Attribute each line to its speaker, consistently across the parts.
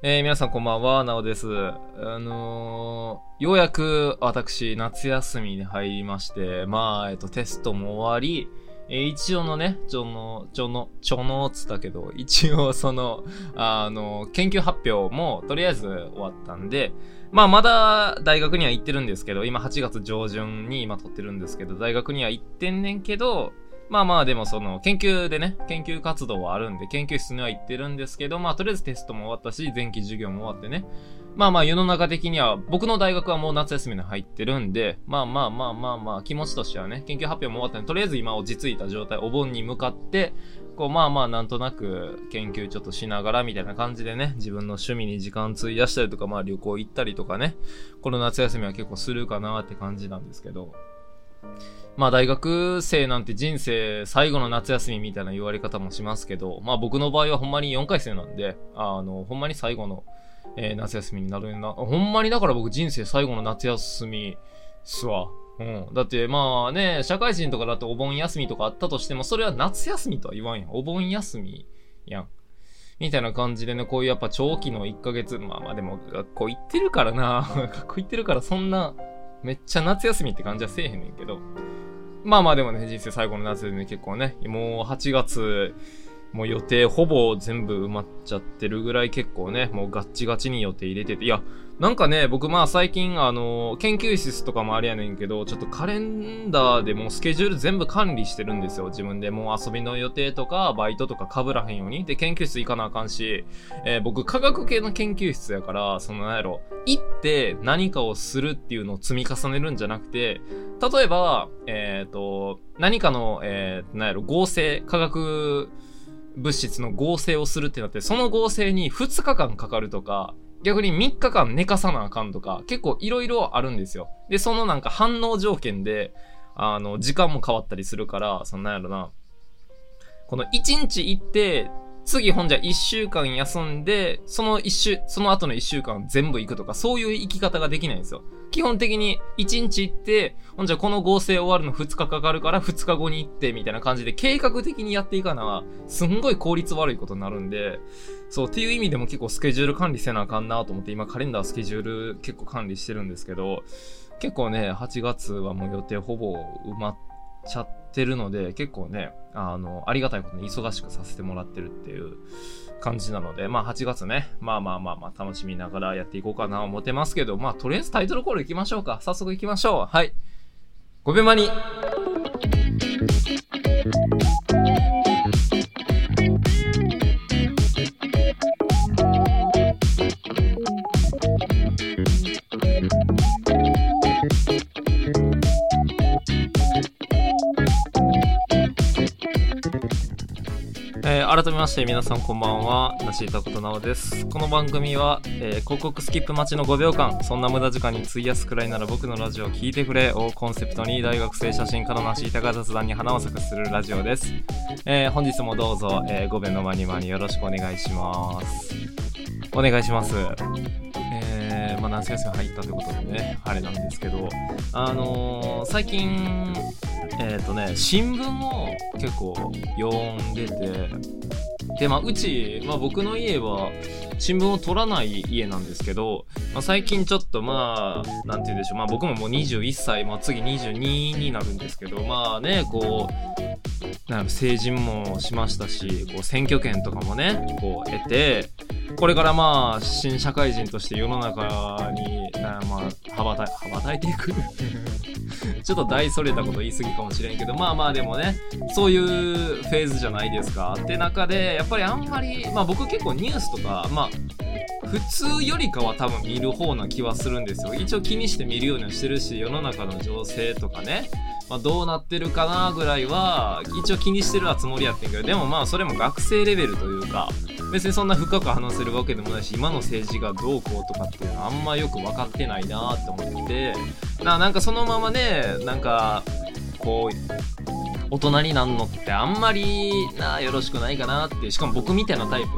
Speaker 1: えー、皆さんこんばんは、なおです。あのー、ようやく私、夏休みに入りまして、まあ、えっと、テストも終わり、えー一応のね、ちょの、ちょの、ちょのつったけど、一応その、あの、研究発表も、とりあえず終わったんで、まあ、まだ大学には行ってるんですけど、今8月上旬に今撮ってるんですけど、大学には行ってんねんけど、まあまあでもその研究でね、研究活動はあるんで、研究室には行ってるんですけど、まあとりあえずテストも終わったし、前期授業も終わってね。まあまあ世の中的には、僕の大学はもう夏休みに入ってるんで、まあまあまあまあまあ気持ちとしてはね、研究発表も終わったんで、とりあえず今落ち着いた状態、お盆に向かって、こうまあまあなんとなく研究ちょっとしながらみたいな感じでね、自分の趣味に時間費やしたりとか、まあ旅行行ったりとかね、この夏休みは結構するかなって感じなんですけど、まあ大学生なんて人生最後の夏休みみたいな言われ方もしますけど、まあ僕の場合はほんまに4回生なんで、あの、ほんまに最後の、えー夏休みになるな。ほんまにだから僕人生最後の夏休みっすわ。うん。だってまあね、社会人とかだとお盆休みとかあったとしても、それは夏休みとは言わんやん。お盆休みやん。みたいな感じでね、こういうやっぱ長期の1ヶ月、まあまあでも学校行ってるからな。学校行ってるからそんな、めっちゃ夏休みって感じはせえへんねんけど。まあまあでもね、人生最後の夏でね、結構ね、もう8月、もう予定ほぼ全部埋まっちゃってるぐらい結構ね、もうガッチガチに予定入れてて、いや、なんかね、僕まあ最近あの、研究室とかもあれやねんけど、ちょっとカレンダーでもうスケジュール全部管理してるんですよ。自分でもう遊びの予定とか、バイトとか被らへんように。で、研究室行かなあかんし、えー僕科学系の研究室やから、そのなんやろ、行って何かをするっていうのを積み重ねるんじゃなくて、例えば、えっ、と、何かの、えー、なんやろ、合成、化学物質の合成をするってなって、その合成に2日間かかるとか、逆に3日間寝かさなあかんとか、結構いろいろあるんですよ。で、そのなんか反応条件で、あの、時間も変わったりするから、そんなんやろな。この1日行って、次ほんじゃ1週間休んで、その1週、その後の1週間全部行くとか、そういう生き方ができないんですよ。基本的に1日行って、ほんじゃこの合成終わるの2日かかるから2日後に行って、みたいな感じで計画的にやっていかな、すんごい効率悪いことになるんで、そう、っていう意味でも結構スケジュール管理せなあかんなと思って、今カレンダースケジュール結構管理してるんですけど、結構ね、8月はもう予定ほぼ埋まっちゃっててるので、結構ね、あの、ありがたいことに忙しくさせてもらってるっていう感じなので、まあ8月ね、まあまあまあまあ楽しみながらやっていこうかな思ってますけど、まあとりあえずタイトルコール行きましょうか。早速行きましょう。はい。ごめんまに。えー改めまして皆さんこんばんは、なしいたことなおです。この番組は、えー広告スキップ待ちの5秒間、そんな無駄時間に費やすくらいなら僕のラジオを聞いてくれをコンセプトに大学生写真家のなしいたが雑談に花を咲かせるラジオです。えー本日もどうぞ、えー、5秒の間に間によろしくお願いします。お願いします。えー、まあ夏休み入ったということでね、あれなんですけど、あのー最近、えっ、とね、新聞を結構読んでて、で、まあ、うち、まあ僕の家は新聞を取らない家なんですけど、まあ最近ちょっとまあ、なんて言うんでしょう、まあ僕ももう21歳、まあ次22になるんですけど、まあね、こう、なん成人もしましたし、こう選挙権とかもね、こう得て、これからまあ、新社会人として世の中に、なまあ、羽ばたい、羽ばたいていく ちょっと大それたこと言い過ぎかもしれんけど、まあまあでもね、そういうフェーズじゃないですか。って中で、やっぱりあんまり、まあ僕結構ニュースとか、まあ、普通よりかは多分見る方な気はするんですよ。一応気にして見るようにはしてるし、世の中の情勢とかね、まあどうなってるかなぐらいは、一応気にしてるはつもりやってんけど、でもまあそれも学生レベルというか、別にそんな深く話せるわけでもないし、今の政治がどうこうとかっていうのはあんまよく分かってないなって思って、な、なんかそのままね、なんか、こう、大人になんのってあんまりな、よろしくないかなって、しかも僕みたいなタイプ、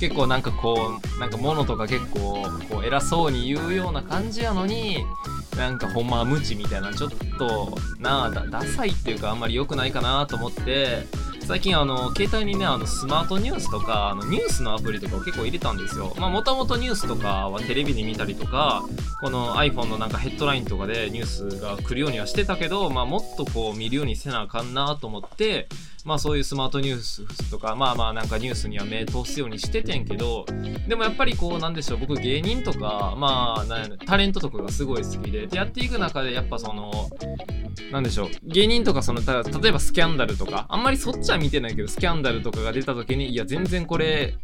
Speaker 1: 結構なんかこう、なんか物とか結構、こう偉そうに言うような感じやのに、なんかほんまは無知みたいな、ちょっと、なあ、だダサいっていうかあんまり良くないかなと思って、最近あの、携帯にね、あの、スマートニュースとか、あの、ニュースのアプリとかを結構入れたんですよ。まあ、もともとニュースとかはテレビで見たりとか、この iPhone のなんかヘッドラインとかでニュースが来るようにはしてたけど、まあ、もっとこう見るようにせなあかんなと思って、まあそういうスマートニュースとか、まあまあなんかニュースには目通すようにしててんけど、でもやっぱりこうなんでしょう、僕芸人とか、まあなんタレントとかがすごい好きで、でやっていく中でやっぱその、なんでしょう、芸人とかその、た例えばスキャンダルとか、あんまりそっちは見てないけど、スキャンダルとかが出た時に、いや全然これ、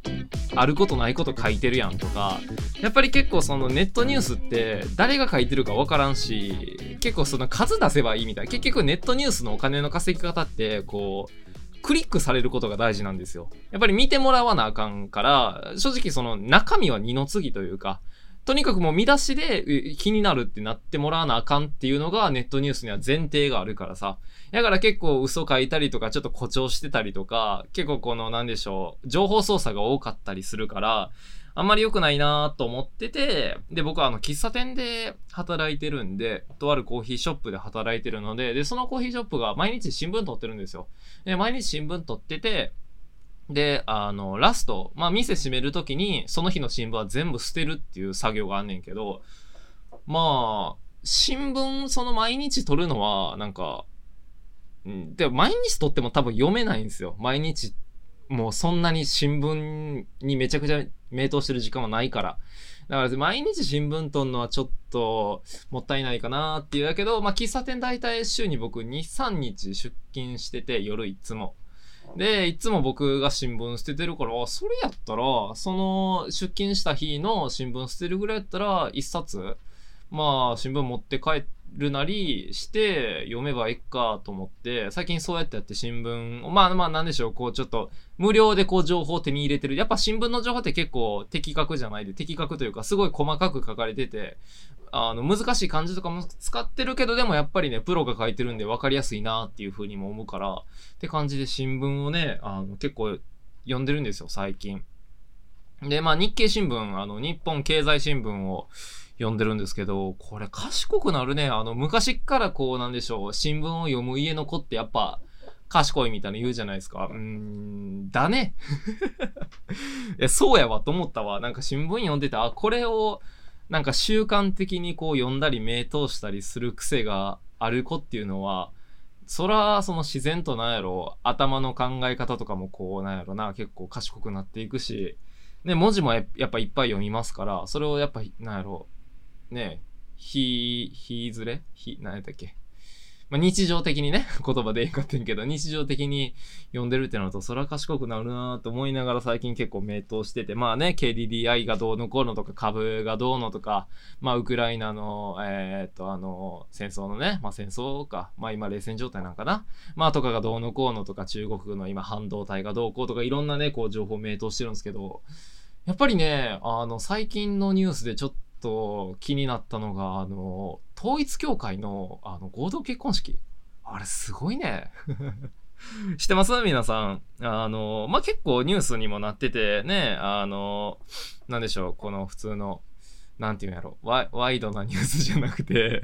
Speaker 1: あることないこと書いてるやんとか、やっぱり結構そのネットニュースって誰が書いてるかわからんし、結構その数出せばいいみたいな。結局ネットニュースのお金の稼ぎ方って、こう、クリックされることが大事なんですよ。やっぱり見てもらわなあかんから、正直その中身は二の次というか、とにかくもう見出しで気になるってなってもらわなあかんっていうのがネットニュースには前提があるからさ。だから結構嘘書いたりとかちょっと誇張してたりとか、結構このなんでしょう、情報操作が多かったりするから、あんまり良くないなと思ってて、で、僕はあの、喫茶店で働いてるんで、とあるコーヒーショップで働いてるので、で、そのコーヒーショップが毎日新聞撮ってるんですよ。で、毎日新聞撮ってて、で、あの、ラスト、まあ、店閉めるときに、その日の新聞は全部捨てるっていう作業があんねんけど、まあ、新聞、その毎日撮るのは、なんか、うん、で、毎日撮っても多分読めないんですよ。毎日もうそんなに新聞にめちゃくちゃ名答してる時間はないから。だから毎日新聞撮るのはちょっともったいないかなっていうやけど、まあ喫茶店大体週に僕2、3日出勤してて夜いつも。で、いつも僕が新聞捨ててるから、それやったら、その出勤した日の新聞捨てるぐらいやったら、一冊、まあ新聞持って帰って、るなりして読めばいいかと思って、最近そうやってやって新聞をまあまあなんでしょう、こうちょっと無料でこう情報を手に入れてる。やっぱ新聞の情報って結構的確じゃないで、的確というかすごい細かく書かれてて、あの難しい漢字とかも使ってるけどでもやっぱりね、プロが書いてるんで分かりやすいなっていう風にも思うから、って感じで新聞をね、あの結構読んでるんですよ、最近。で、まあ日経新聞、あの日本経済新聞を読んでるんですけど、これ賢くなるね。あの、昔からこうなんでしょう、新聞を読む家の子ってやっぱ、賢いみたいな言うじゃないですか。うーん、だね。そうやわと思ったわ。なんか新聞読んでて、あ、これを、なんか習慣的にこう読んだり目通したりする癖がある子っていうのは、そら、その自然となんやろ、頭の考え方とかもこうなんやろな、結構賢くなっていくし、ね、文字もやっぱいっぱい読みますから、それをやっぱ、なんやろ、ね、ひ、ひずれ？ひ、何やったっけ？まあ、日常的にね、言葉でええかってんけど、日常的に読んでるってなると、そら賢くなるなと思いながら最近結構名答してて、まあね、KDDI がどうのこうのとか、株がどうのとか、まあ、ウクライナの、えー、っと、あの、戦争のね、まあ戦争か、まあ今冷戦状態なんかな、まあとかがどうのこうのとか、中国の今半導体がどうこうとか、いろんなね、こう情報名答してるんですけど、やっぱりね、あの、最近のニュースでちょっとと気になったのが、あの、統一教会の、あの、合同結婚式。あれすごいね。知ってます？皆さん。あの、まあ、結構ニュースにもなってて、ね、あの、なんでしょう、この普通の、なんていうんやろ、ワワイドなニュースじゃなくて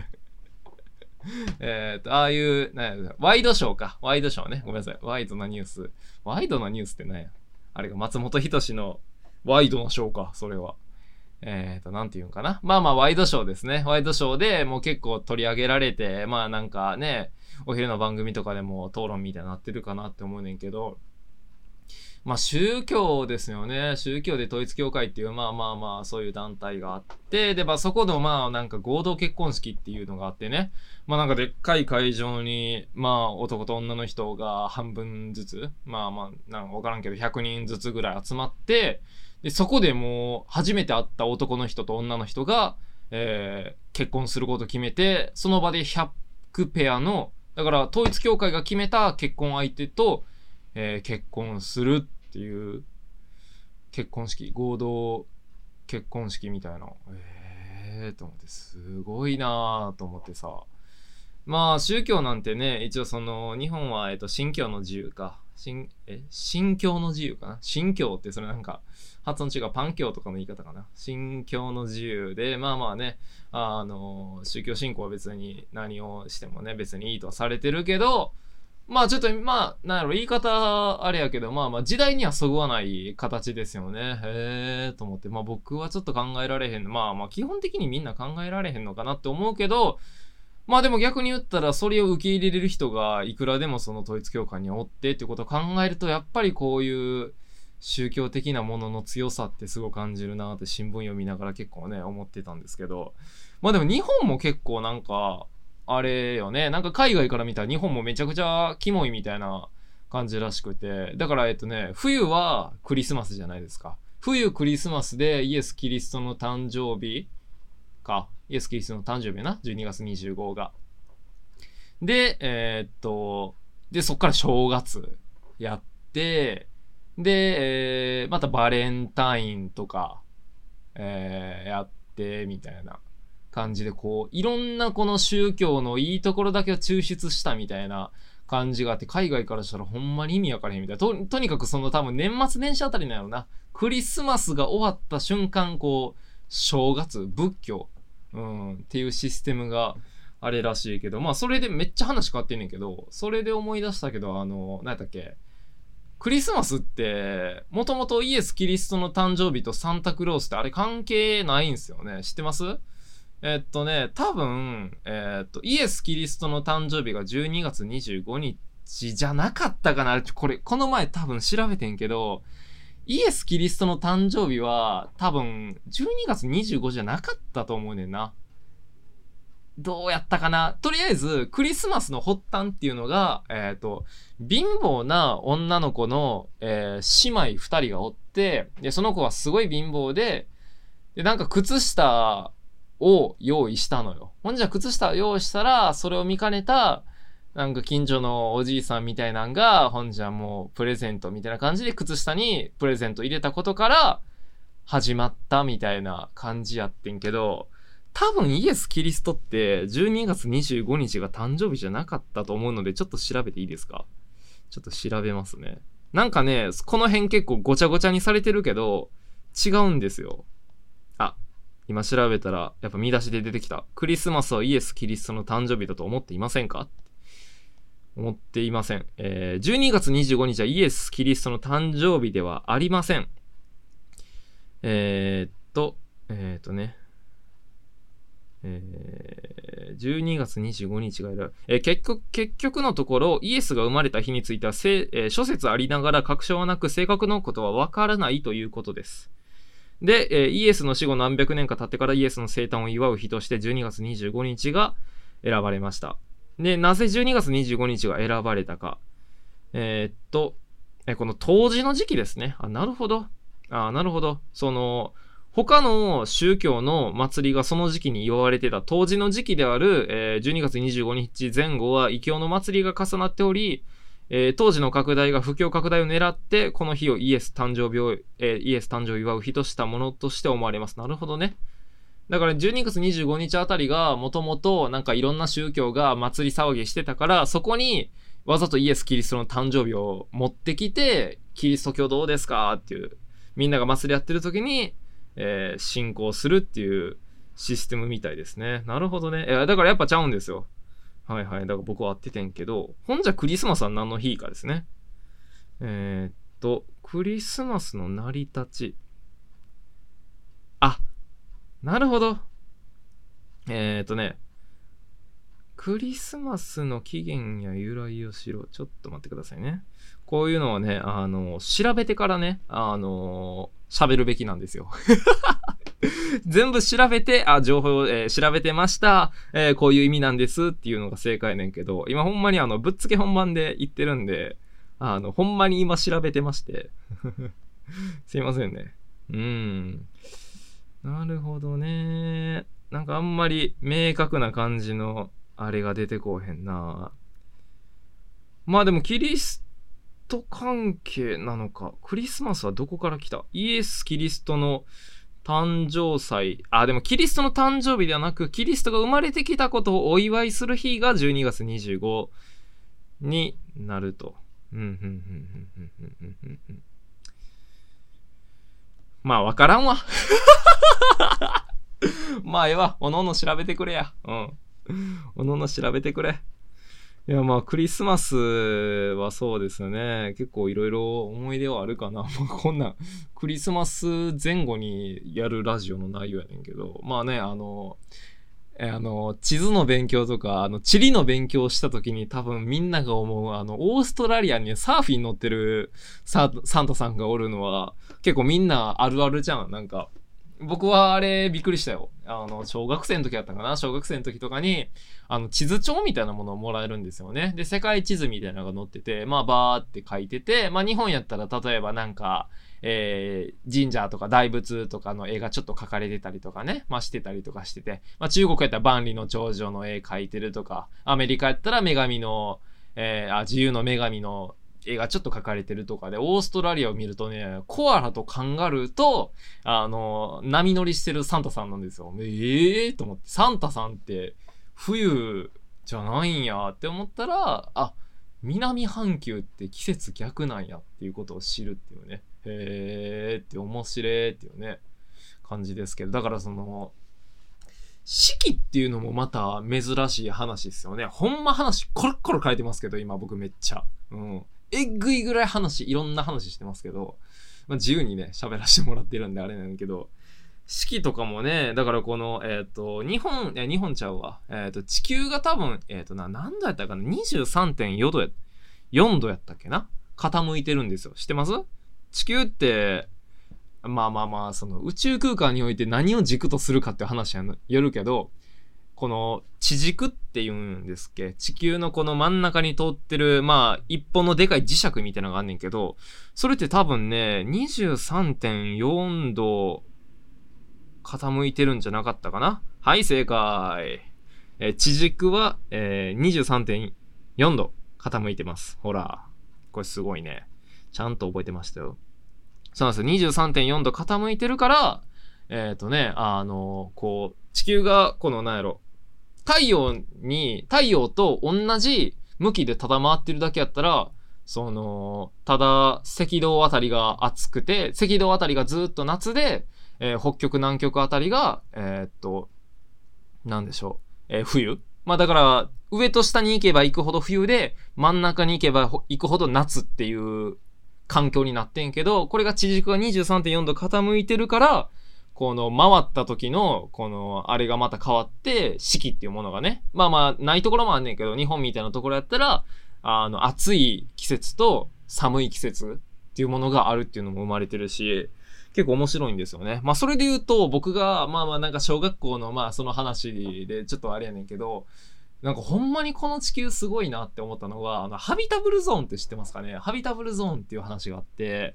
Speaker 1: えっと、ああいう、なん、ワイドショーか。ワイドショーね。ごめんなさい。ワイドなニュース。ワイドなニュースって何や？あれが松本人志のワイドなショーか、それは。えっ、ー、と、なんて言うんかな。まあまあ、ワイドショーですね。ワイドショーでもう結構取り上げられて、まあなんかね、お昼の番組とかでも討論みたいになってるかなって思うねんけど、まあ宗教ですよね。宗教で統一教会っていう、まあまあまあ、そういう団体があって、で、まあそこのまあなんか合同結婚式っていうのがあってね。まあなんかでっかい会場に、まあ男と女の人が半分ずつ、まあまあ、なんかわからんけど100人ずつぐらい集まって、で、そこでもう、初めて会った男の人と女の人が、えー、結婚することを決めて、その場で100ペアの、だから統一教会が決めた結婚相手と、えー、結婚するっていう結婚式、合同結婚式みたいな。ええー、と思って、すごいなーと思ってさ。まあ、宗教なんてね、一応その、日本は、えっと、信教の自由か。新、え、信教の自由かな？信教ってそれなんか、発音違うパン教とかの言い方かな？信教の自由で、まあまあね、あの、宗教信仰は別に何をしてもね、別にいいとはされてるけど、まあちょっと、まあ、なんやろ、言い方あれやけど、まあまあ時代にはそぐわない形ですよね。へえと思って。まあ僕はちょっと考えられへん。まあまあ基本的にみんな考えられへんのかなって思うけど、まあでも逆に言ったらそれを受け入れれる人がいくらでもその統一教会におってってことを考えると、やっぱりこういう宗教的なものの強さってすごい感じるなって新聞読みながら結構ね、思ってたんですけど、まあでも日本も結構なんか、あれよね、なんか海外から見たら日本もめちゃくちゃキモいみたいな感じらしくて、だからえっとね、冬はクリスマスじゃないですか。冬クリスマスでイエス・キリストの誕生日か。イエス・キリストの誕生日な。12月25が。で、えー、っと、で、そっから正月やって、で、えー、またバレンタインとか、えー、やって、みたいな。感じで、こう、いろんなこの宗教のいいところだけを抽出したみたいな感じがあって、海外からしたらほんまに意味わからへんみたいな。と、とにかくその多分年末年始あたりなのな。クリスマスが終わった瞬間、こう、正月、仏教、うん、っていうシステムがあれらしいけど、まあそれでめっちゃ話変わってんねんけど、それで思い出したけど、あの、何やったっけクリスマスって、もともとイエス・キリストの誕生日とサンタクロースってあれ関係ないんすよね。知ってます？えっとね、多分、えっと、イエス・キリストの誕生日が12月25日じゃなかったかなこれ、この前多分調べてんけど、イエス・キリストの誕生日は多分12月25じゃなかったと思うねんな。どうやったかな？とりあえず、クリスマスの発端っていうのが、えっ、ー、と、貧乏な女の子の、えー、姉妹二人がおって、で、その子はすごい貧乏で、で、なんか靴下を用意したのよ。ほんじゃ靴下を用意したら、それを見かねた、なんか近所のおじいさんみたいなんが、ほんじゃもうプレゼントみたいな感じで靴下にプレゼント入れたことから始まったみたいな感じやってんけど、多分イエス・キリストって12月25日が誕生日じゃなかったと思うのでちょっと調べていいですか？ちょっと調べますね。なんかね、この辺結構ごちゃごちゃにされてるけど、違うんですよ。あ今調べたら、やっぱ見出しで出てきた。クリスマスはイエス・キリストの誕生日だと思っていませんか？思っていません。えー、12月25日はイエス・キリストの誕生日ではありません。えー、っと、えー、っとね。えー、12月25日が選ぶ。えー、結局、結局のところ、イエスが生まれた日については、えー、諸説ありながら確証はなく、正確のことはわからないということです。で、えー、イエスの死後何百年か経ってからイエスの生誕を祝う日として12月25日が選ばれました。で、なぜ12月25日が選ばれたか。えー、っと、えこの当時の時期ですね。あ、なるほど。あ、なるほど。その、他の宗教の祭りがその時期に祝われてた当時の時期である、えー、12月25日前後は異教の祭りが重なっており、えー、当時の拡大が不況拡大を狙って、この日をイエス誕生日を、えー、イエス誕生を祝う日としたものとして思われます。なるほどね。だから12月25日あたりがもともとなんかいろんな宗教が祭り騒ぎしてたから、そこにわざとイエス・キリストの誕生日を持ってきて、キリスト教どうですかっていう、みんなが祭りやってる時に、えー、信仰するっていうシステムみたいですね。なるほどね。だからやっぱちゃうんですよ。はいはい。だから僕は会っててんけど、ほんじゃクリスマスは何の日かですね。えー、っと、クリスマスの成り立ち。あ、なるほど。えー、っとね、クリスマスの起源や由来を知ろう。ちょっと待ってくださいね。こういうのはね、あの、調べてからね、あの、喋るべきなんですよ。全部調べて、あ、情報を、えー、調べてました。えー、こういう意味なんですっていうのが正解ねんけど、今ほんまにあの、ぶっつけ本番で言ってるんで、あの、ほんまに今調べてまして。すいませんね。うん。なるほどね。なんかあんまり明確な感じのあれが出てこうへんな。まあでもキリスト関係なのか。クリスマスはどこから来た？イエス・キリストの誕生祭。あ、でもキリストの誕生日ではなく、キリストが生まれてきたことをお祝いする日が12月25になると。まあ、わからんわ。まあ、ええわ。おのおの調べてくれや。うん。おのおの調べてくれ。いや、まあ、クリスマスはそうですね。結構いろいろ思い出はあるかな。まあ、こんな、クリスマス前後にやるラジオの内容やねんけど、まあね、あの、えあの、地図の勉強とか、あの、地理の勉強した時に多分みんなが思う、あの、オーストラリアにサーフィン乗ってるサンタさんがおるのは、結構みんなあるあるじゃん。なんか、僕はあれびっくりしたよ。あの、小学生の時だったかな小学生の時とかに、あの、地図帳みたいなものをもらえるんですよね。で、世界地図みたいなのが載ってて、まあ、バーって書いてて、まあ、日本やったら例えばなんか、えー、神社とか大仏とかの絵がちょっと描かれてたりとかね、まあ、してたりとかしてて、まあ、中国やったら万里の長城の絵描いてるとか、アメリカやったら女神の、えー、あ、自由の女神の絵がちょっと描かれてるとかで、オーストラリアを見るとね、コアラとカンガルーと、あの、波乗りしてるサンタさんなんですよ。ええー、と思って、サンタさんって冬じゃないんやって思ったら、あ、南半球って季節逆なんやっていうことを知るっていうね。へーって面白いっていうね、感じですけど、だからその、四季っていうのもまた珍しい話ですよね。ほんま話コロコロ変えてますけど、今僕めっちゃ。うん。えぐいぐらい話、いろんな話してますけど、まあ、自由にね、喋らせてもらってるんであれなんだけど、四季とかもね、だからこの、えっ、ー、と、日本、え、日本ちゃうわ。えっ、ー、と、地球が多分、えっ、ー、とな、何度やったかな ?23.4 度や、4度やったっけな？傾いてるんですよ。知ってます？地球って、まあまあまあ、その宇宙空間において何を軸とするかって話やよるけど、この地軸って言うんですっけ？地球のこの真ん中に通ってる、まあ、一本のでかい磁石みたいなのがあんねんけど、それって多分ね、23.4度傾いてるんじゃなかったかな？はい、正解。え地軸は、えー、23.4度傾いてます。ほら。これすごいね。ちゃんと覚えてましたよ。そうなんですよ。23.4度傾いてるから、えっ、ー、とね、あの、こう、地球が、この、なんやろ、太陽に、太陽と同じ向きでただ回ってるだけやったら、その、ただ赤道あたりが暑くて、赤道あたりがずっと夏で、えー、北極南極あたりが、えー、っと、なんでしょう、えー、冬まあだから、上と下に行けば行くほど冬で、真ん中に行けば行くほど夏っていう環境になってんけど、これが地軸が23.4度傾いてるから、この回った時の、この、あれがまた変わって、四季っていうものがね。まあまあ、ないところもあんねんけど、日本みたいなところやったら、あの、暑い季節と寒い季節っていうものがあるっていうのも生まれてるし、結構面白いんですよね。まあそれで言うと、僕が、まあまあなんか小学校のまあその話でちょっとあれやねんけど、なんかほんまにこの地球すごいなって思ったのは、あの、ハビタブルゾーンって知ってますかね？ハビタブルゾーンっていう話があって、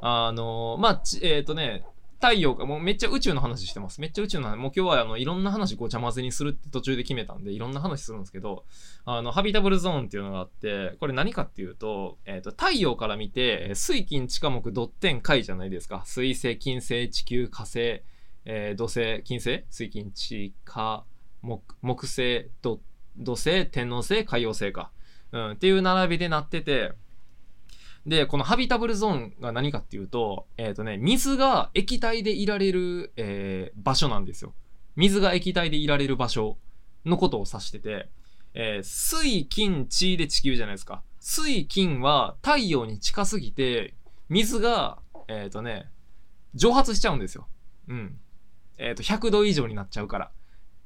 Speaker 1: あの、まあ、えっ、ー、とね、太陽が、もうめっちゃ宇宙の話してます。めっちゃ宇宙の話。もう今日はあの、いろんな話ごちゃ混ぜにするって途中で決めたんで、いろんな話するんですけど、あの、ハビタブルゾーンっていうのがあって、これ何かっていうと、えっ、ー、と、太陽から見て、水金地下木ドッテン海じゃないですか。水星、金星、地球、火星、えー、土星、金星水金地下木、木星、土土星、天王星、海洋星か。うん、っていう並びでなってて、で、このハビタブルゾーンが何かっていうと、えっ、ー、とね、水が液体でいられる、えー、場所なんですよ。水が液体でいられる場所のことを指してて、えー、水、金、地で地球じゃないですか。水、金は太陽に近すぎて、水が、えっ、ー、とね、蒸発しちゃうんですよ。うん。えっ、ー、と、100度以上になっちゃうから。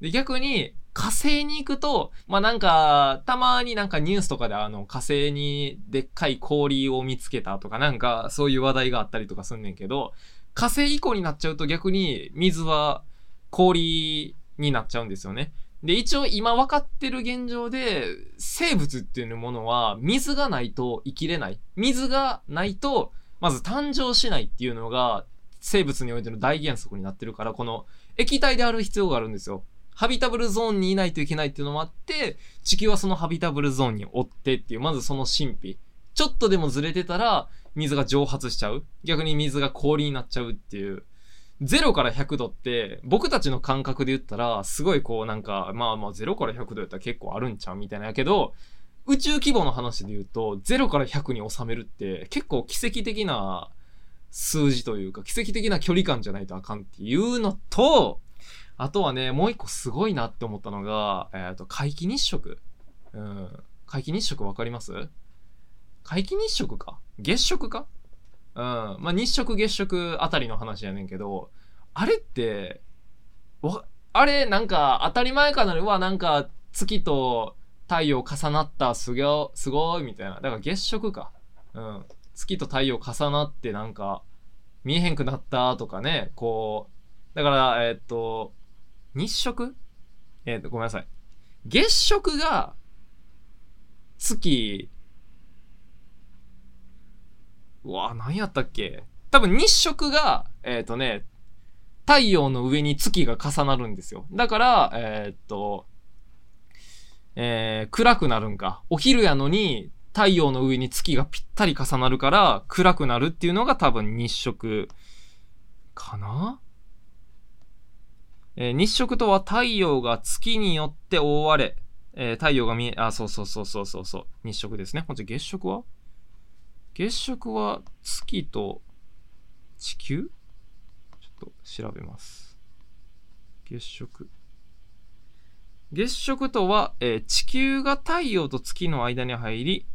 Speaker 1: で、逆に、火星に行くと、まあなんか、たまになんかニュースとかであの火星にでっかい氷を見つけたとかなんかそういう話題があったりとかすんねんけど、火星以降になっちゃうと逆に水は氷になっちゃうんですよね。で、一応今分かってる現状で、生物っていうものは水がないと生きれない。水がないと、まず誕生しないっていうのが生物においての大原則になってるから、この液体である必要があるんですよ。ハビタブルゾーンにいないといけないっていうのもあって、地球はそのハビタブルゾーンに追ってっていう、まずその神秘。ちょっとでもずれてたら、水が蒸発しちゃう。逆に水が氷になっちゃうっていう。0から100度って、僕たちの感覚で言ったら、すごいこうなんか、まあまあ0から100度やったら結構あるんちゃうみたいなやけど、宇宙規模の話で言うと、0から100に収めるって結構奇跡的な数字というか、奇跡的な距離感じゃないとあかんっていうのと、あとはね、もう一個すごいなって思ったのが、えっ、ー、と、皆既日食。うん。皆既日食わかります？皆既日食か？月食か？うん。まあ、日食月食あたりの話やねんけど、あれって、わ、あれなんか当たり前かなうわ、なんか月と太陽重なった、すごい、すごい、みたいな。だから月食か。うん。月と太陽重なってなんか、見えへんくなったとかね、こう、だから、えー、っと、日食？えー、っと、ごめんなさい。月食が、月、うわ何やったっけ？多分日食が、えっ、とね、太陽の上に月が重なるんですよ。だから、えっと、えー、暗くなるんか。お昼やのに太陽の上に月がぴったり重なるから暗くなるっていうのが多分日食かな？え、日食とは太陽が月によって覆われ、えー、太陽が見え、あ、そうそうそうそうそうそう。日食ですね。ほんと月食は？月食は月と地球？ちょっと調べます。月食。月食とは、えー、地球が太陽と月の間に入り、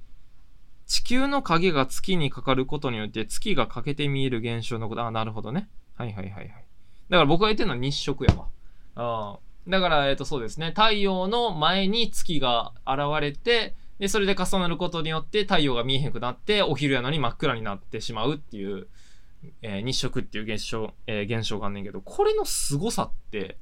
Speaker 1: 地球の影が月にかかることによって月が欠けて見える現象のこと。あ、なるほどね。はいはいはいはい。だから僕が言ってるのは日食やわ。あだから、えっ、ー、と、そうですね。太陽の前に月が現れて、で、それで重なることによって太陽が見えへんくなって、お昼やのに真っ暗になってしまうっていう、えー、日食っていう現象、えー、現象があんねんけど、これの凄さって、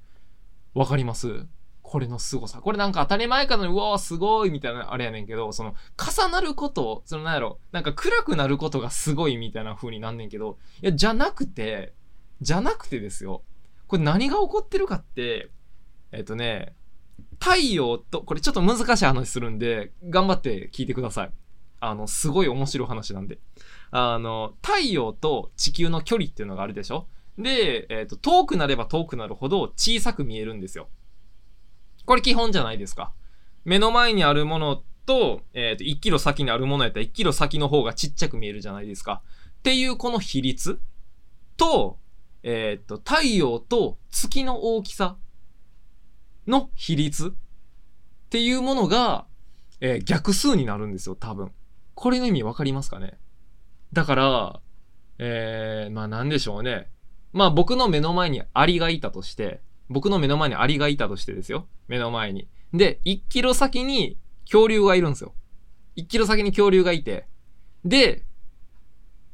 Speaker 1: わかります？これの凄さ。これなんか当たり前かのに、うわーすごいみたいなあれやねんけど、その、重なること、そのなんやろ、なんか暗くなることがすごいみたいな風になんねんけど、いや、じゃなくて、じゃなくてですよ。これ何が起こってるかって、えっ、とね、太陽と、これちょっと難しい話するんで、頑張って聞いてください。あの、すごい面白い話なんで。あの、太陽と地球の距離っていうのがあるでしょ？で、えっ、と、遠くなれば遠くなるほど小さく見えるんですよ。これ基本じゃないですか。目の前にあるものと、えっ、と、1キロ先にあるものやったら1キロ先の方がちっちゃく見えるじゃないですか。っていうこの比率と、えっ、と、太陽と月の大きさの比率っていうものが、えー、逆数になるんですよ、多分。これの意味わかりますかね？だから、えー、まあなんでしょうね。まあ僕の目の前にアリがいたとして、僕の目の前にアリがいたとしてですよ。目の前に。で、1キロ先に恐竜がいるんですよ。1キロ先に恐竜がいて。で、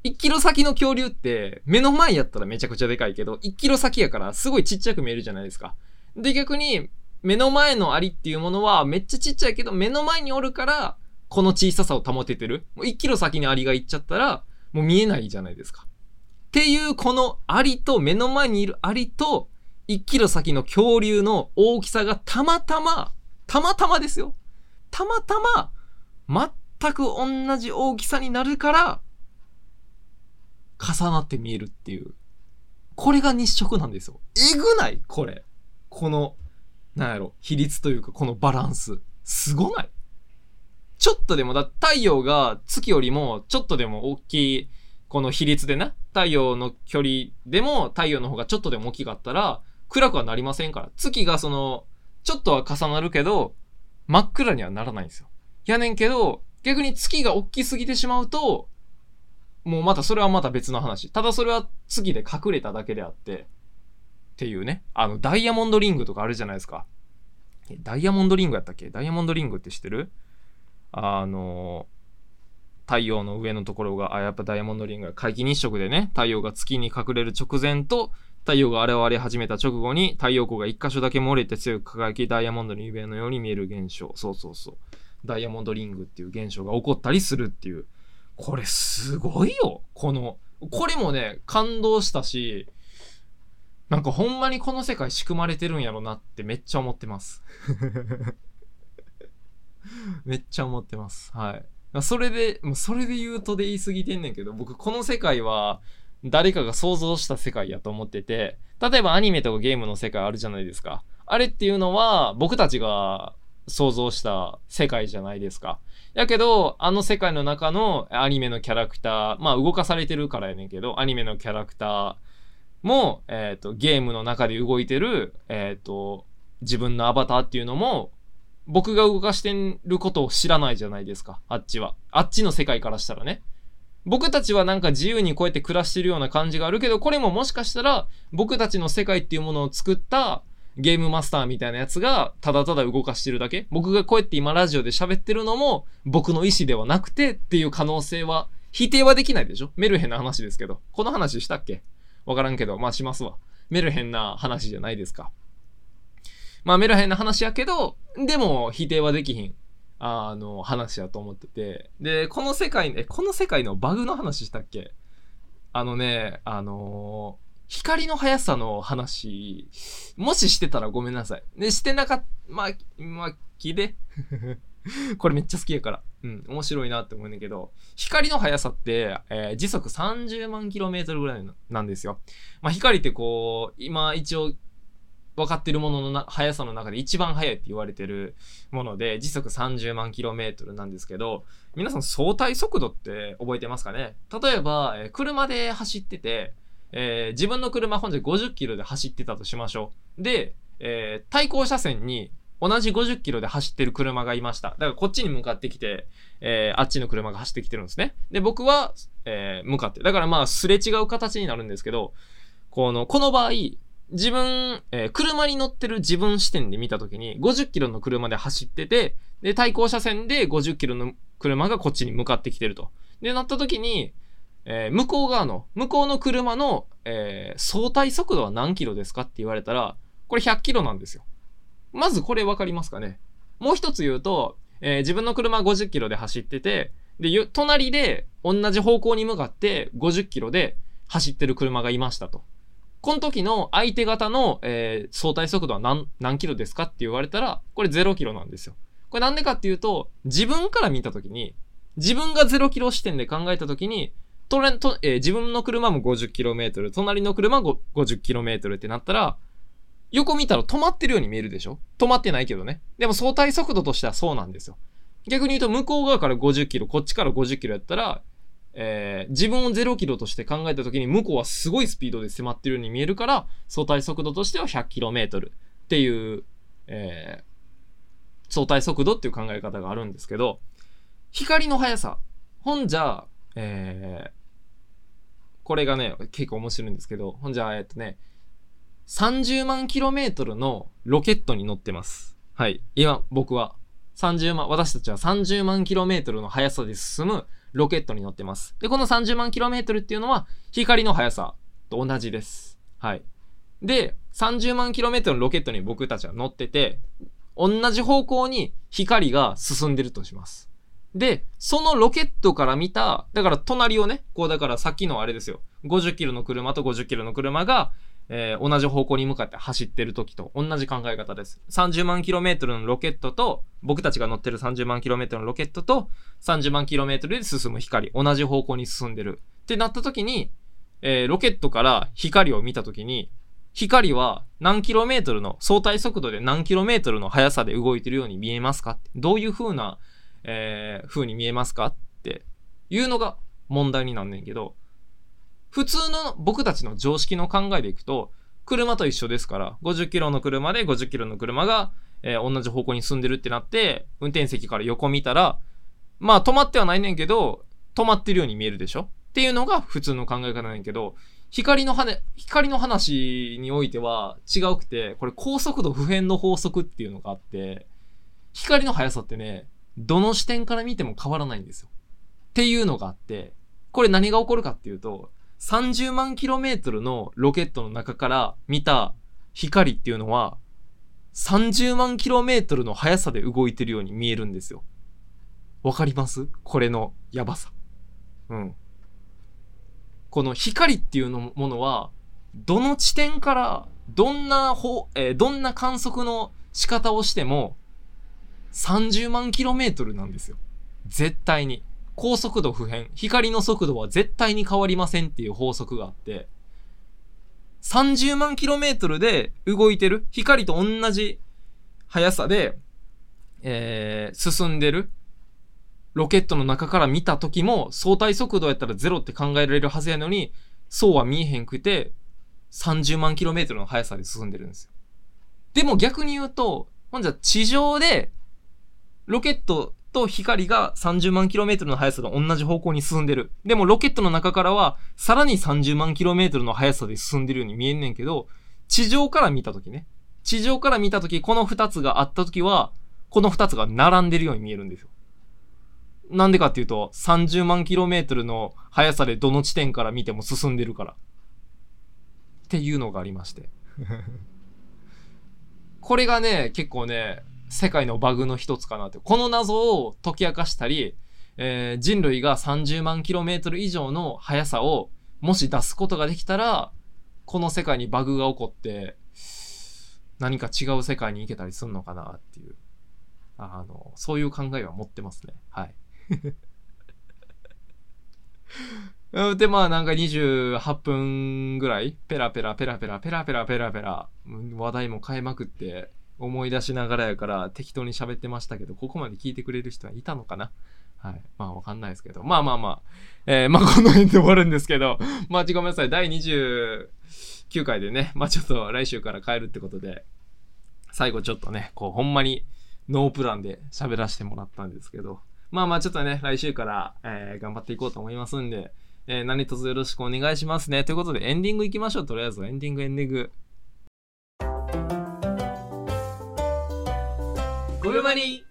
Speaker 1: 1キロ先の恐竜って目の前やったらめちゃくちゃでかいけど、1キロ先やからすごいちっちゃく見えるじゃないですか。で、逆に目の前のアリっていうものはめっちゃちっちゃいけど、目の前におるから、この小ささを保ててる。もう1キロ先にアリが行っちゃったら、もう見えないじゃないですか。っていう、このアリと、目の前にいるアリと、1キロ先の恐竜の大きさがたまたま、たまたまですよ。たまたま、全く同じ大きさになるから、重なって見えるっていう。これが日食なんですよ。えぐないこれ。この、なんやろ、比率というか、このバランス。すごないちょっとでも、だ、太陽が月よりも、ちょっとでも大きい、この比率でな、太陽の距離でも、太陽の方がちょっとでも大きかったら、暗くはなりませんから。月がその、ちょっとは重なるけど、真っ暗にはならないんですよ。やねんけど、逆に月が大きすぎてしまうと、もうまたそれはまた別の話。ただそれは月で隠れただけであって、っていうね。あの、ダイヤモンドリングとかあるじゃないですか。ダイヤモンドリングやったっけ？ダイヤモンドリングって知ってる？あの、太陽の上のところが、あ、やっぱダイヤモンドリングが皆既日食でね、太陽が月に隠れる直前と、太陽が現れ始めた直後に太陽光が一箇所だけ漏れて強く輝きダイヤモンドの指輪のように見える現象。そうそうそう。ダイヤモンドリングっていう現象が起こったりするっていう。これすごいよこの、これもね、感動したし、なんかほんまにこの世界仕組まれてるんやろなってめっちゃ思ってます。めっちゃ思ってます。はい。それで、もうそれで言うとで言い過ぎてんねんけど、僕この世界は、誰かが想像した世界やと思ってて、例えばアニメとかゲームの世界あるじゃないですか。あれっていうのは僕たちが想像した世界じゃないですか。やけど、あの世界の中のアニメのキャラクター、まあ動かされてるからやねんけど、アニメのキャラクターも、えっ、ー、と、ゲームの中で動いてる、えっ、ー、と、自分のアバターっていうのも、僕が動かしてることを知らないじゃないですか。あっちは。あっちの世界からしたらね。僕たちはなんか自由にこうやって暮らしてるような感じがあるけど、これももしかしたら僕たちの世界っていうものを作ったゲームマスターみたいなやつがただただ動かしてるだけ僕がこうやって今ラジオで喋ってるのも僕の意思ではなくてっていう可能性は否定はできないでしょ？メルヘンな話ですけど。この話したっけ？わからんけど、まあしますわ。メルヘンな話じゃないですか。まあメルヘンな話やけど、でも否定はできひん。あの、話やと思ってて。で、この世界、え、この世界のバグの話したっけ？あのね、あのー、光の速さの話、もししてたらごめんなさい。で、してなかった、まあ、まあ、聞いて。これめっちゃ好きやから。うん、面白いなって思うんだけど、光の速さって、えー、時速30万キロメートルぐらいなんですよ。まあ、光ってこう、今一応分かってるもののな速さの中で一番速いって言われてるもので、時速30万キロメートルなんですけど、皆さん相対速度って覚えてますかね？例えば、えー、車で走ってて、えー、自分の車本日50キロで走ってたとしましょう。で、えー、対向車線に同じ50キロで走ってる車がいました。だからこっちに向かってきて、えー、あっちの車が走ってきてるんですね。で、僕は、えー、向かって。だからまあ、すれ違う形になるんですけど、この、この場合、自分、えー、車に乗ってる自分視点で見たときに、50キロの車で走ってて、で、対向車線で50キロの車がこっちに向かってきてると。で、なったときに、えー、向こう側の、向こうの車の、えー、相対速度は何キロですかって言われたら、これ100キロなんですよ。まずこれわかりますかね？もう一つ言うと、えー、自分の車50キロで走ってて、で、隣で同じ方向に向かって50キロで走ってる車がいましたと。この時の相手方の、えー、相対速度は何、何キロですかって言われたら、これ0キロなんですよ。これなんでかっていうと、自分から見た時に、自分が0キロ視点で考えた時に、とと、えー、自分の車も 50km、隣の車も 50km ってなったら、横見たら止まってるように見えるでしょ？止まってないけどね。でも相対速度としてはそうなんですよ。逆に言うと向こう側から50キロ、こっちから50キロやったら、えー、自分を0キロとして考えた時に向こうはすごいスピードで迫ってるように見えるから、相対速度としては 100km っていう、えー、相対速度っていう考え方があるんですけど、光の速さ。ほんじゃ、えー、これがね、結構面白いんですけど、ほんじゃあ、えっとね、30万 km のロケットに乗ってます。はい。今、僕は。30万、私たちは30万 km の速さで進むロケットに乗ってます。で、この30万 km っていうのは光の速さと同じです。はい。で、30万 km のロケットに僕たちは乗ってて、同じ方向に光が進んでるとします。で、そのロケットから見た、だから隣をね、こうだからさっきのあれですよ。50キロの車と50キロの車が、えー、同じ方向に向かって走ってる時と同じ考え方です。30万キロメートルのロケットと、僕たちが乗ってる30万キロメートルのロケットと、30万キロメートルで進む光、同じ方向に進んでる。ってなった時に、えー、ロケットから光を見た時に、光は何キロメートルの、相対速度で何キロメートルの速さで動いてるように見えますかどういう風な、えー、風に見えますかっていうのが問題になんねんけど、普通の僕たちの常識の考えでいくと、車と一緒ですから、50キロの車で50キロの車が、えー、同じ方向に進んでるってなって、運転席から横見たら、まあ止まってはないねんけど、止まってるように見えるでしょ？っていうのが普通の考え方なんやけど、光の羽、光の話においては違うくて、これ高速度不変の法則っていうのがあって、光の速さってね、どの視点から見ても変わらないんですよ。っていうのがあって、これ何が起こるかっていうと、30万キロメートルのロケットの中から見た光っていうのは、30万キロメートルの速さで動いてるように見えるんですよ。わかります？これのやばさ。うん。この光っていうのものは、どの地点から、どんな方、えー、どんな観測の仕方をしても、30万キロメートルなんですよ。絶対に。高速度不変。光の速度は絶対に変わりませんっていう法則があって、30万キロメートルで動いてる。光と同じ速さで、えー、進んでる。ロケットの中から見た時も相対速度やったらゼロって考えられるはずやのに、そうは見えへんくて、30万キロメートルの速さで進んでるんですよ。でも逆に言うと、ほんじゃ地上でロケットと光が30万 km の速さで同じ方向に進んでる。でもロケットの中からは、さらに30万 km の速さで進んでるように見えんねんけど、地上から見たときね。地上から見たとき、この二つがあったときは、この二つが並んでるように見えるんですよ。なんでかっていうと、30万 km の速さでどの地点から見ても進んでるから。っていうのがありまして。これがね、結構ね、世界のバグの一つかなって。この謎を解き明かしたり、えー、人類が30万 km 以上の速さをもし出すことができたら、この世界にバグが起こって、何か違う世界に行けたりすんのかなっていう、あの、そういう考えは持ってますね。はい。で、まあなんか28分ぐらい、ペラペラペラペラペラペラペラペラ、話題も変えまくって、思い出しながらやから適当に喋ってましたけど、ここまで聞いてくれる人はいたのかな？はい。まあわかんないですけど。まあまあまあ。えー、まあこの辺で終わるんですけど、まあごめんなさい。第29回でね、まあちょっと来週から帰るってことで、最後ちょっとね、こうほんまにノープランで喋らせてもらったんですけど、まあまあちょっとね、来週から、えー、頑張っていこうと思いますんで、えー、何卒よろしくお願いしますね。ということでエンディング行きましょう。とりあえずエンディングエンディング。秒前に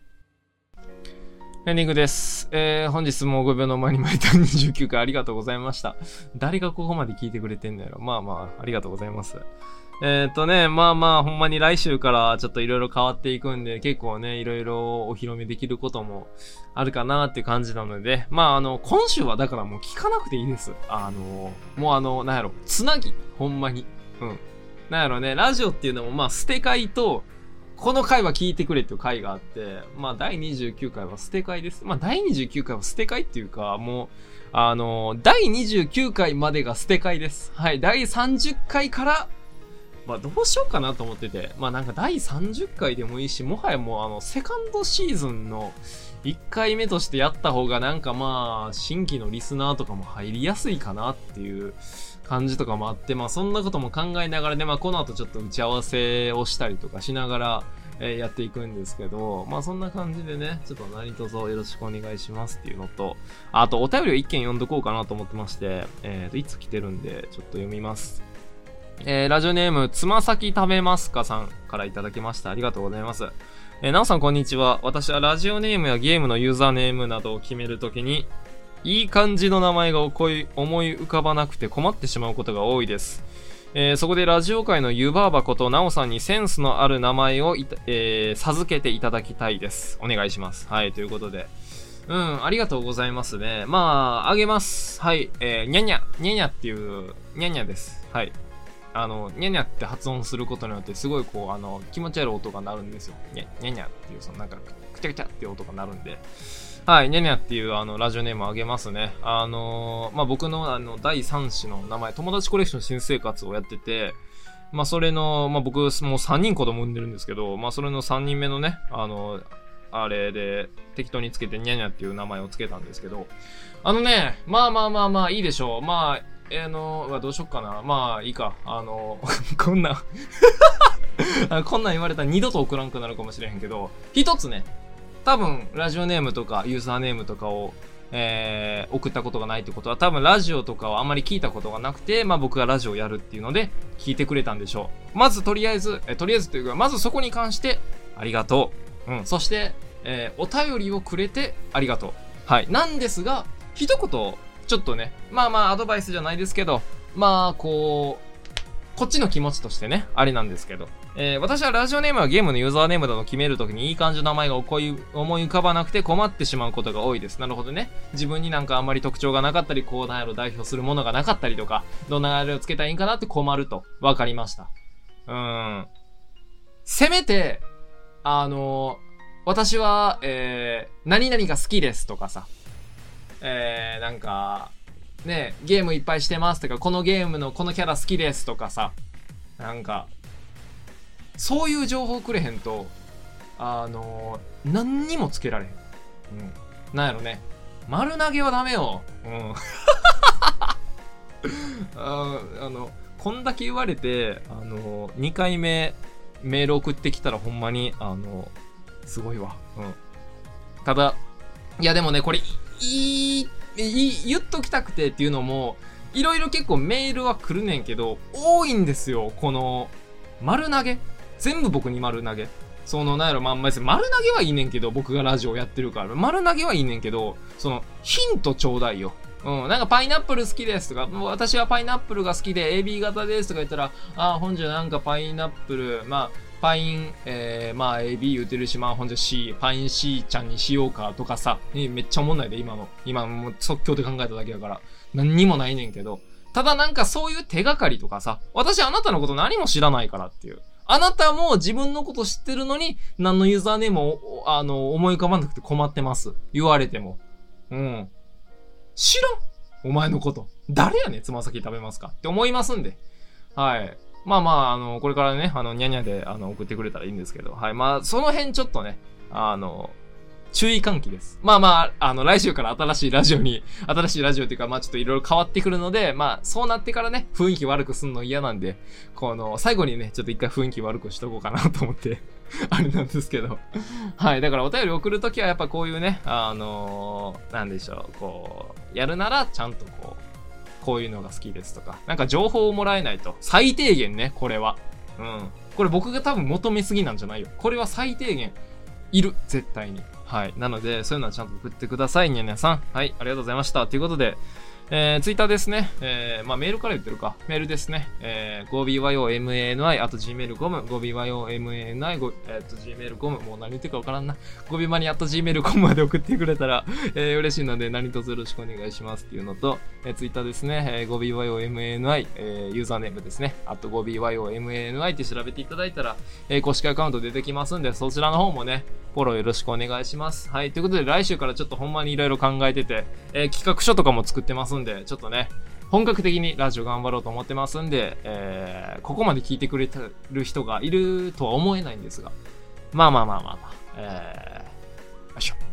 Speaker 1: エンディングです。えー、本日も5秒の前に巻いた29回ありがとうございました。誰がここまで聞いてくれてんのやろまあまあ、ありがとうございます。えっ、とね、まあまあ、ほんまに来週からちょっといろいろ変わっていくんで、結構ね、いろいろお披露目できることもあるかなって感じなので、まああの、今週はだからもう聞かなくていいです。あの、もうあの、なんやろ、つなぎ、ほんまに。うん。なんやろね、ラジオっていうのもまあ、捨て会と、この回は聞いてくれっていう回があって、まあ、第29回は捨て回です。まあ、第29回は捨て回っていうか、もう、あの、第29回までが捨て回です。はい、第30回から、まあ、どうしようかなと思ってて、まあ、なんか第30回でもいいし、もはやもう、あの、セカンドシーズンの1回目としてやった方が、なんかまあ、新規のリスナーとかも入りやすいかなっていう、感じとかもあって、まあそんなことも考えながらね、まあこの後ちょっと打ち合わせをしたりとかしながら、えー、やっていくんですけど、まあそんな感じでね、ちょっと何卒よろしくお願いしますっていうのと、あとお便りを一件読んどこうかなと思ってまして、えーと、いつ来てるんで、ちょっと読みます。えー、ラジオネーム、つま先食べますかさんからいただきました。ありがとうございます。えー、なおさんこんにちは。私はラジオネームやゲームのユーザーネームなどを決めるときに、いい感じの名前が思い浮かばなくて困ってしまうことが多いです。えー、そこでラジオ界の湯婆婆ことなおさんにセンスのある名前をえー、授けていただきたいです。お願いします。はい、ということで。うん、ありがとうございますね。まあ、あげます。はい、えー、にゃにゃ、にゃにゃっていう、にゃにゃです。はい。あの、にゃにゃって発音することによって、すごいこう、あの、気持ち悪い音が鳴るんですよ。にゃにゃにゃっていう、そのなんか、くちゃくちゃっていう音が鳴るんで。はい、にゃにゃっていうあのラジオネームあげますね。あのー、まあ、僕のあの第3子の名前、友達コレクション新生活をやってて、まあ、それの、まあ、僕もう3人子供産んでるんですけど、まあ、それの3人目のね、あの、あれで適当につけてにゃにゃっていう名前をつけたんですけど、あのね、まあまあまあまあいいでしょう。まあ、えー、の、うわ、どうしよっかな。まあいいか。あの、こんな こんなん言われたら二度と送らんくなるかもしれへんけど、一つね、多分、ラジオネームとかユーザーネームとかを、えー、送ったことがないってことは、多分ラジオとかをあんまり聞いたことがなくて、まあ僕がラジオをやるっていうので、聞いてくれたんでしょう。まずとりあえず、えとりあえずというか、まずそこに関して、ありがとう。うん。そして、えー、お便りをくれて、ありがとう。はい。なんですが、一言、ちょっとね、まあまあアドバイスじゃないですけど、まあ、こう、こっちの気持ちとしてね、あれなんですけど、えー、私はラジオネームはゲームのユーザーネームだと決めるときにいい感じの名前が思い浮かばなくて困ってしまうことが多いです。なるほどね。自分になんかあんまり特徴がなかったり、こうなんやろ代表するものがなかったりとか、どんなあれをつけたらいいんかなって困ると。わかりました。うーん。せめて、あのー、私は、えー、何々が好きですとかさ、えー、なんか、ね、ゲームいっぱいしてますとか、このゲームのこのキャラ好きですとかさ、なんか、そういう情報くれへんと、あのー、何にもつけられへん。うん。なんやろね。丸投げはダメよ。うん。ああの、こんだけ言われて、あのー、2回目メール送ってきたらほんまに、あのー、すごいわ。うん。ただ、いやでもね、これ、いい、い、言っときたくてっていうのも、いろいろ結構メールは来るねんけど、多いんですよ、この、丸投げ全部僕に丸投げ。その、なんやろ、まあ、まあ、丸投げはいいねんけど、僕がラジオやってるから、丸投げはいいねんけど、その、ヒントちょうだいよ。うん、なんかパイナップル好きですとか、もう私はパイナップルが好きで AB 型ですとか言ったら、ああ、本じゃなんかパイナップル、まあ、パイン、えー、まあ AB 言うてるし、まあほんじゃ C、パイン C ちゃんにしようかとかさ、めっちゃおもんないで、今の。今もう即興で考えただけだから。何にもないねんけど。ただなんかそういう手がかりとかさ、私あなたのこと何も知らないからっていう。あなたも自分のこと知ってるのに、何のユーザーネームを、あの、思い浮かばなくて困ってます。言われても。うん。知らんお前のこと。誰やね、つま先食べますかって思いますんで。はい。まあまあ、あの、これからね、あの、にゃにゃで、あの、送ってくれたらいいんですけど。はい。まあ、その辺ちょっとね、あの、注意喚起です。まあまあ、あの、来週から新しいラジオに、新しいラジオっていうか、まあちょっといろいろ変わってくるので、まあ、そうなってからね、雰囲気悪くすんの嫌なんで、この、最後にね、ちょっと一回雰囲気悪くしとこうかなと思って あれなんですけどはい。だからお便り送るときはやっぱこういうね、あのー、なんでしょう、こう、やるならちゃんとこう、こういうのが好きですとか、なんか情報をもらえないと。最低限ね、これは。うん。これ僕が多分求めすぎなんじゃないよ。これは最低限、いる。絶対に。はい。なので、そういうのはちゃんと送ってください、にゃにゃさん。はい。ありがとうございました。ということで、えー、ツイッターですね。えー、まあメールから言ってるか。メールですね。えー、5byomani あと gmail.com、5byomani、えっ、と gmail.com、もう何言ってるかわからんな。5byomani あと gmail.com まで送ってくれたら、えー、嬉しいので何卒よろしくお願いしますっていうのと、えー、ツイッターですね。えー、5byomani、えー、ユーザーネームですね。あと 5byomani って調べていただいたら、えー、公式アカウント出てきますんで、そちらの方もね、フォローよろしくお願いします。はい。ということで来週からちょっとほんまに色々考えてて、えー、企画書とかも作ってますんで、で、ちょっとね、本格的にラジオ頑張ろうと思ってますんで、えー、ここまで聞いてくれてる人がいるとは思えないんですが、まあまあまあまあまあ、えー、よいしょ。